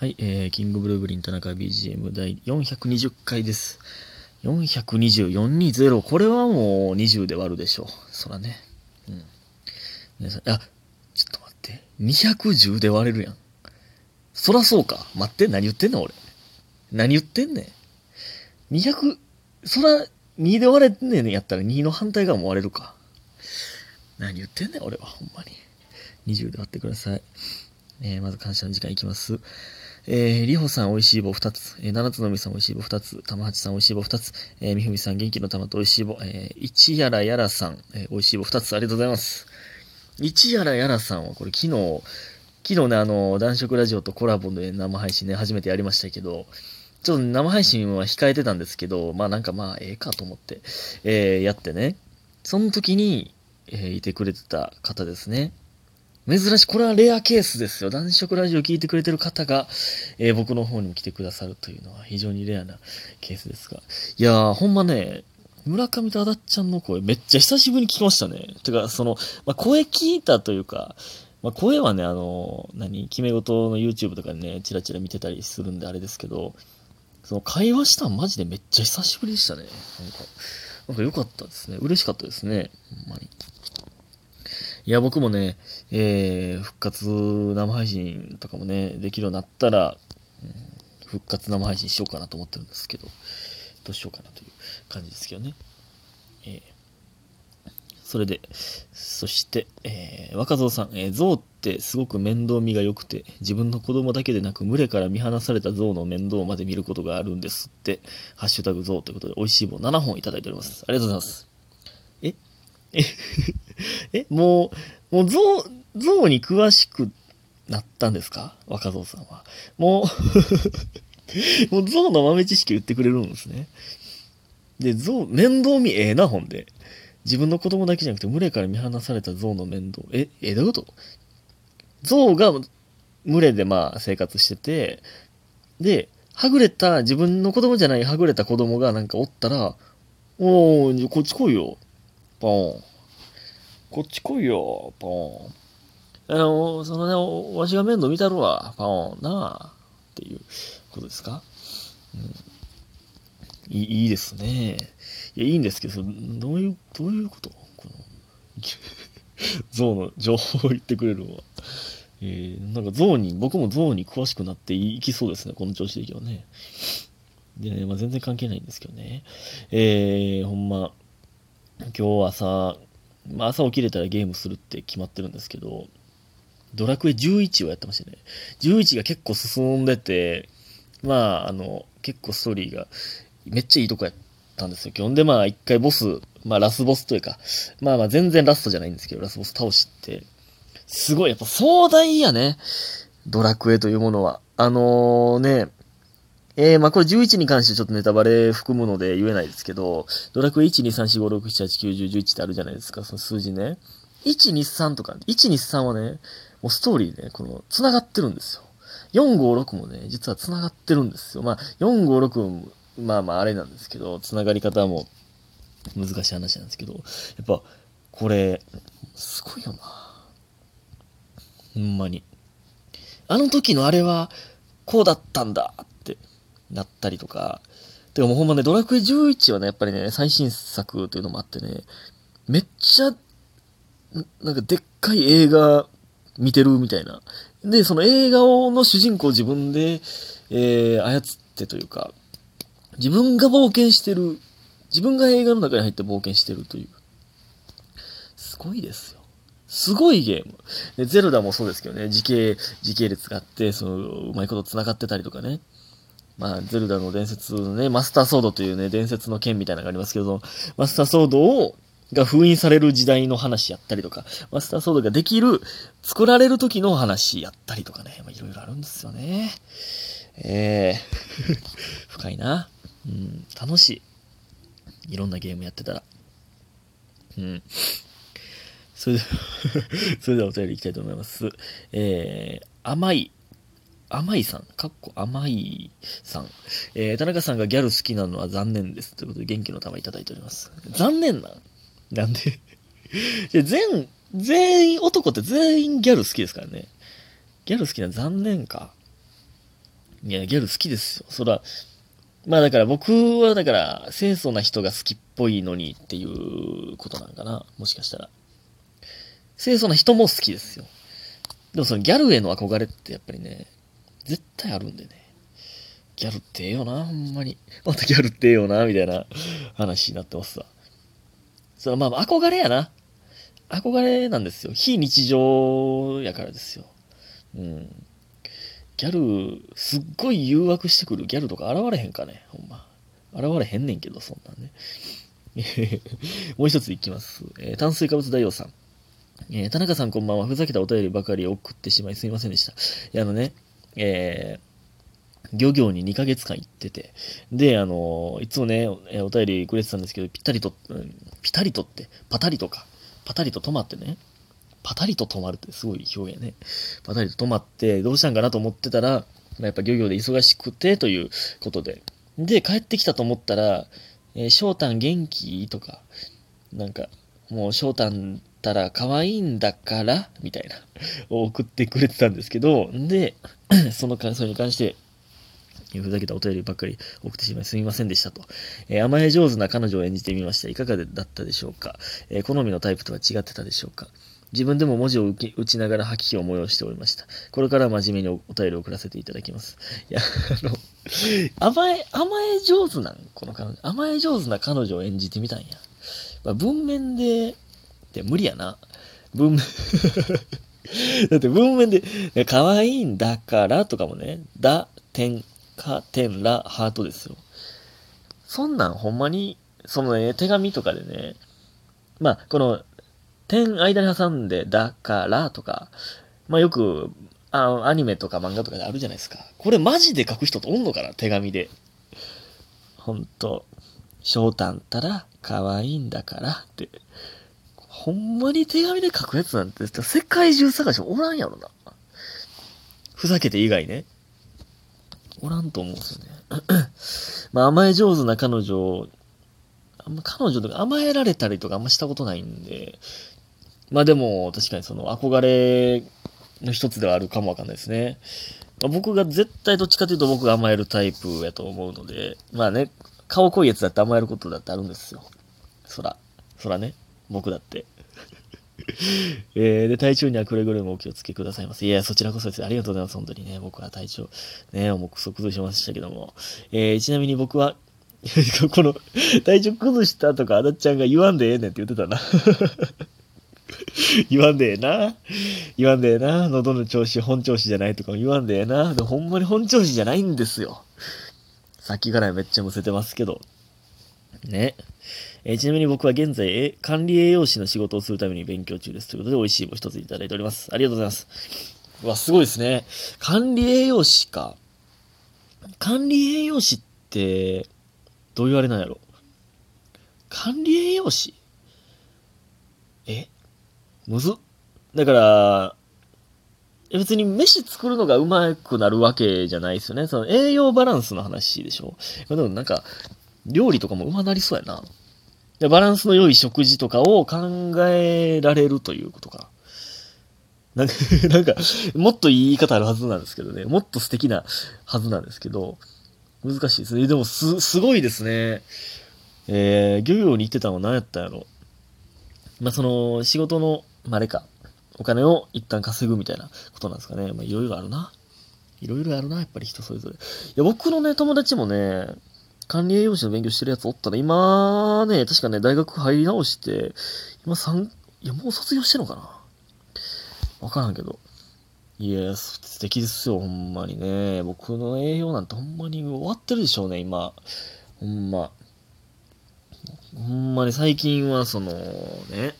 はい、えー、キングブルーグリン田中 BGM 第420回です。420、420、これはもう20で割るでしょう。そらね。うん。皆さん、あ、ちょっと待って。210で割れるやん。そらそうか。待って、何言ってんの俺。何言ってんねん。200、そら、2で割れんねんやったら2の反対側も割れるか。何言ってんねん、俺は、ほんまに。20で割ってください。えー、まず感謝の時間いきます。えー、りほさん、美味しい棒2つ。えー、七つのみさん、美味しい棒2つ。玉八さん、美味しい棒2つ。えー、みふみさん、元気の玉と美味しい棒。えー、一やらやらさん、えー、美味しい棒2つ。ありがとうございます。一やらやらさんは、これ昨日、昨日ね、あの、男色ラジオとコラボで生配信ね、初めてやりましたけど、ちょっと生配信は控えてたんですけど、まあなんかまあ、ええかと思って、えー、やってね。その時に、えー、いてくれてた方ですね。珍しい、これはレアケースですよ。男色ラジオ聞いてくれてる方が、えー僕の方にも来てくださるというのは非常にレアなケースですが。いやー、ほんまね、村上とあだっちゃんの声めっちゃ久しぶりに聞きましたね。てか、その、まあ、声聞いたというか、まあ、声はね、あの、何、決め事の YouTube とかでね、チラチラ見てたりするんであれですけど、その会話したんマジでめっちゃ久しぶりでしたね。なんか、なんか良かったですね。嬉しかったですね。ほんまに。いや、僕もね、えー、復活生配信とかもね、できるようになったら、うん復活生配信しようかなと思ってるんですけど、どうしようかなという感じですけどね。えーそれで、そして、えー若造さん、えー、象ってすごく面倒見が良くて、自分の子供だけでなく、群れから見放された象の面倒まで見ることがあるんですって、ハッシュタグ象ということで、美味しい棒7本いただいております。ありがとうございます。え？え？えもう、もう象、象に詳しくなったんですか？若造さんは。もう、もう象の豆知識言ってくれるんですね。で、象、面倒見ええな、ほんで。自分の子供だけじゃなくて、群れから見放された象の面倒。え、え、どういうこと？象が群れでまあ生活してて、で、はぐれた、自分の子供じゃないはぐれた子供がなんかおったら、おー、こっち来いよ。ポン。こっち来いよ。ポーン。あの、そのね、わしが面倒見たるわ。ポーン。なあ。っていうことですか？うん。いいいですね。いや、いいんですけど、どういう、どういうこと？この、象の情報を言ってくれるのは。えー、なんか象に、僕も象に詳しくなっていきそうですね、この調子でいけばね。でね、まあ、全然関係ないんですけどね。えー、ほんま、今日朝、まあ、朝起きれたらゲームするって決まってるんですけど、ドラクエ11をやってましたね。11が結構進んでて、まあ、あの、結構ストーリーがめっちゃいいとこやったんですよ。今日でまあ一回ボス、まあラスボスというか、まあまあ全然ラストじゃないんですけど、ラスボス倒して、すごいやっぱ壮大やね。ドラクエというものは。あのー、ね、えー、まあこれ11に関してちょっとネタバレ含むので言えないですけど、ドラクエ1、2、3、4、5、6、7、8、9、10、11ってあるじゃないですか、その数字ね。1、2、3とか、1、2、3はね、もうストーリーね、この、繋がってるんですよ。4、5、6もね、実は繋がってるんですよ。まあ、4、5、6、まあまああれなんですけど、繋がり方も難しい話なんですけど、やっぱ、これ、すごいよな。ほんまに。あの時のあれは、こうだったんだっなったりとか、てかもうほんまね、ドラクエ11はね、やっぱりね、最新作というのもあってね、めっちゃ、なんかでっかい映画見てるみたいな。で、その映画の主人公を自分で、えー、操ってというか、自分が冒険してる、自分が映画の中に入って冒険してるという。すごいですよ。すごいゲーム。で、ゼルダもそうですけどね、時系、時系列があって、その、うまいこと繋がってたりとかね。まあ、ゼルダの伝説のね、マスターソードというね、伝説の剣みたいなのがありますけど、マスターソードを、が封印される時代の話やったりとか、マスターソードができる、作られる時の話やったりとかね、まあ、いろいろあるんですよね。ええ 深いな。うん、楽しい。いろんなゲームやってたら。うん。それでは、それではお便りいきたいと思います。えー、甘い、甘いさん、かっこ甘いさん。えー、田中さんがギャル好きなのは残念です。ということで元気の玉いただいております。残念な？んなんで？全、全員、男って全員ギャル好きですからね。ギャル好きな残念か。いや、ギャル好きですよ。そら、まあだから僕はだから清楚な人が好きっぽいのにっていうことなんかな。もしかしたら。清楚な人も好きですよ。でもそのギャルへの憧れってやっぱりね、絶対あるんでね。ギャルってええよな、ほんまに。またギャルってええよな、みたいな話になってますわ。それまあ憧れやな。憧れなんですよ。非日常やからですよ。うん。ギャル、すっごい誘惑してくるギャルとか現れへんかね、ほんま。現れへんねんけど、そんなんね。もう一ついきます。えー、炭水化物大王さん。えー、田中さんこんばんは。ふざけたお便りばかり送ってしまいすみませんでした。いや、あのね、えー、漁業に2ヶ月間行ってて、で、あのいつもね、お便りくれてたんですけど、ぴったりと、うん、ぴたりとって、パタリとか、パタリと止まってね、パタリと止まるってすごい表現ね。パタリと止まって、どうしたんかなと思ってたら、ま、やっぱ漁業で忙しくてということで。で、帰ってきたと思ったら、えー、翔太元気？とか、なんか、もう翔太ったら可愛いんだから、みたいな、を送ってくれてたんですけど、で、その感想に関して、ふざけたお便りばっかり送ってしまいすみませんでしたと。えー、甘え上手な彼女を演じてみました。いかがだったでしょうか、えー、好みのタイプとは違ってたでしょうか？自分でも文字を打ちながら吐き気を催しておりました。これから真面目にお便りを送らせていただきます。いや、あの、甘え、甘え上手なん？この彼女。甘え上手な彼女を演じてみたんや。まあ、文面で、って無理やな。文面 だって文面で、可愛いんだからとかもね、だ、点、か、点、ら、ハートですよ。そんなんほんまに、そのね、手紙とかでね、まあ、この、点間に挟んで、だからとか、まあよく、あアニメとか漫画とかであるじゃないですか。これマジで書く人とおんのかな手紙で。ほんと、翔太んたら可愛いんだからって。ほんまに手紙で書くやつなんて世界中探しておらんやろな。ふざけて以外ね。おらんと思うんですよね。まあ甘え上手な彼女、あんま彼女とか甘えられたりとかあんましたことないんで、まあでも、確かにその憧れの一つではあるかもわかんないですね。まあ、僕が絶対どっちかというと僕が甘えるタイプやと思うので、まあね、顔濃いやつだって甘えることだってあるんですよ。そら、そらね、僕だって。えー、で、体調にはくれぐれもお気をつけくださいませ。いや、そちらこそです。ありがとうございます。本当にね、僕は体調、ね、重くそ崩しましたけども。えー、ちなみに僕は、この、体調崩したとか、あだっちゃんが言わんでええねんって言ってたな。言わんでええな。言わんでええな。喉の調子、本調子じゃないとか言わんでええな。でほんまに本調子じゃないんですよ。さっきからめっちゃむせてますけど。ね。えー、ちなみに僕は現在、管理栄養士の仕事をするために勉強中です。ということで、美味しいも一ついただいております。ありがとうございます。うわ、すごいですね。管理栄養士か。管理栄養士って、どういうあれなんやろ。管理栄養士？え？むずだから、別に飯作るのがうまくなるわけじゃないですよね。その栄養バランスの話でしょ。でもなんか、料理とかもうまなりそうやな。でバランスの良い食事とかを考えられるということか。なんか、なんか、もっといい言い方あるはずなんですけどね。もっと素敵なはずなんですけど、難しいですね。でも、す、すごいですね。えー、漁業に行ってたの何やったんやろ。まあ、その、仕事のまあ、れか、お金を一旦稼ぐみたいなことなんですかね。まあ、いろいろあるな。いろいろあるな、やっぱり人それぞれ。いや、僕のね、友達もね、管理栄養士の勉強してるやつおったら、今ね、確かね、大学入り直して、今3、いや、もう卒業してんのかなわからんけど。いや、素敵ですよ、ほんまにね。僕の栄養なんてほんまに終わってるでしょうね、今。ほんま。ほんまに最近は、その、ね、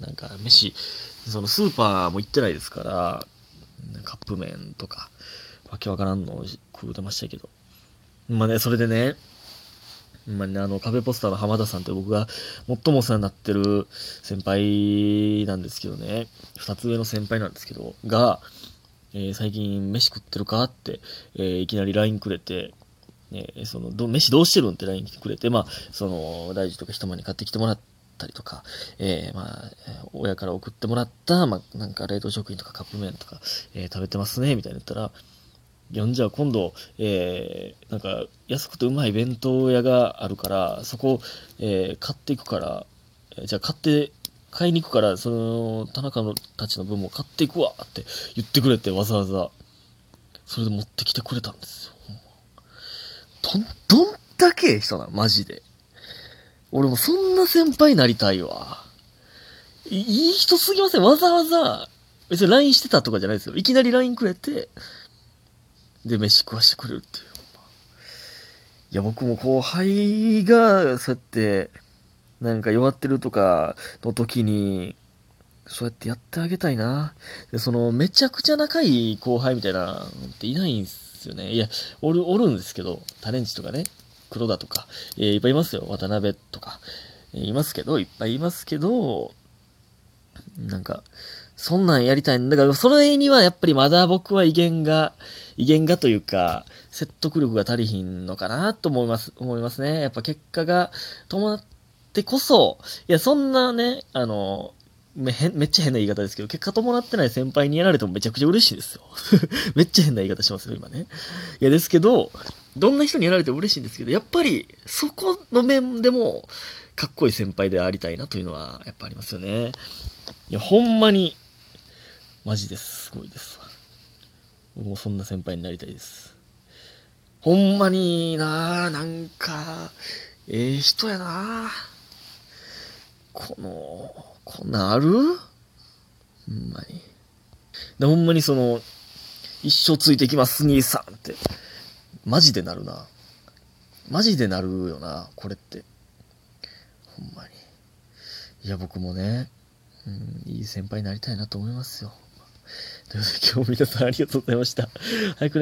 なんか飯、そのスーパーも行ってないですから、カップ麺とか、わけわからんの食うてましたけど。まあね、それでね、まあね、あの、壁ポスターの浜田さんって僕が最もお世話になってる先輩なんですけどね、二つ上の先輩なんですけど、が、えー、最近飯食ってるかって、えー、いきなり LINE くれて、ね、その、ど、飯どうしてるんって LINE 来てくれて、まあ、その、大事とか人間に買ってきてもらっ、たりとか、えー、まあ、親から送ってもらった、まあ、なんか冷凍食品とかカップ麺とか、えー、食べてますね、みたいな言ったら、読んじゃう今度、えー、なんか安くてうまい弁当屋があるからそこ、えー、買っていくからじゃあ買って買いに行くからその田中のたちの分も買っていくわって言ってくれてわざわざ。それで持ってきてくれたんですよ。どんどんだけ人なのマジで。俺もそんな先輩になりたいわ。いいい人すぎません？わざわざ。別に LINE してたとかじゃないですよ。いきなり LINE くれてで、飯食わしてくれるっていう。いや、僕も後輩が、そうやって、なんか弱ってるとかの時に、そうやってやってあげたいな。で、その、めちゃくちゃ仲いい後輩みたいなのっていないんですよね。いや、おる、おるんですけど、タレンチとかね、黒田とか、えー、いっぱいいますよ。渡辺とか、えー、いますけど、いっぱいいますけど、なんか、そんなんやりたいんだから、それにはやっぱりまだ僕は威厳が、威厳がというか、説得力が足りひんのかなと思います、思いますね。やっぱ結果が伴ってこそ、いや、そんなね、あの、めめっちゃ変な言い方ですけど、結果伴ってない先輩にやられてもめちゃくちゃ嬉しいですよ。めっちゃ変な言い方しますよ、今ね。いや、ですけど、どんな人にやられても嬉しいんですけど、やっぱり、そこの面でも、かっこいい先輩でありたいなというのは、やっぱありますよね。いや、ほんまに、マジですごいですわ。僕もそんな先輩になりたいです。ほんまにななんか、ええー、人やなこの、こんなんある？ほんまに。で、ほんまにその、一生ついてきます、兄さんって。マジでなるな。マジでなるよな、これって。ほんまに。いや、僕もね、うん、いい先輩になりたいなと思いますよ。ということで今日も皆さんありがとうございました。早くね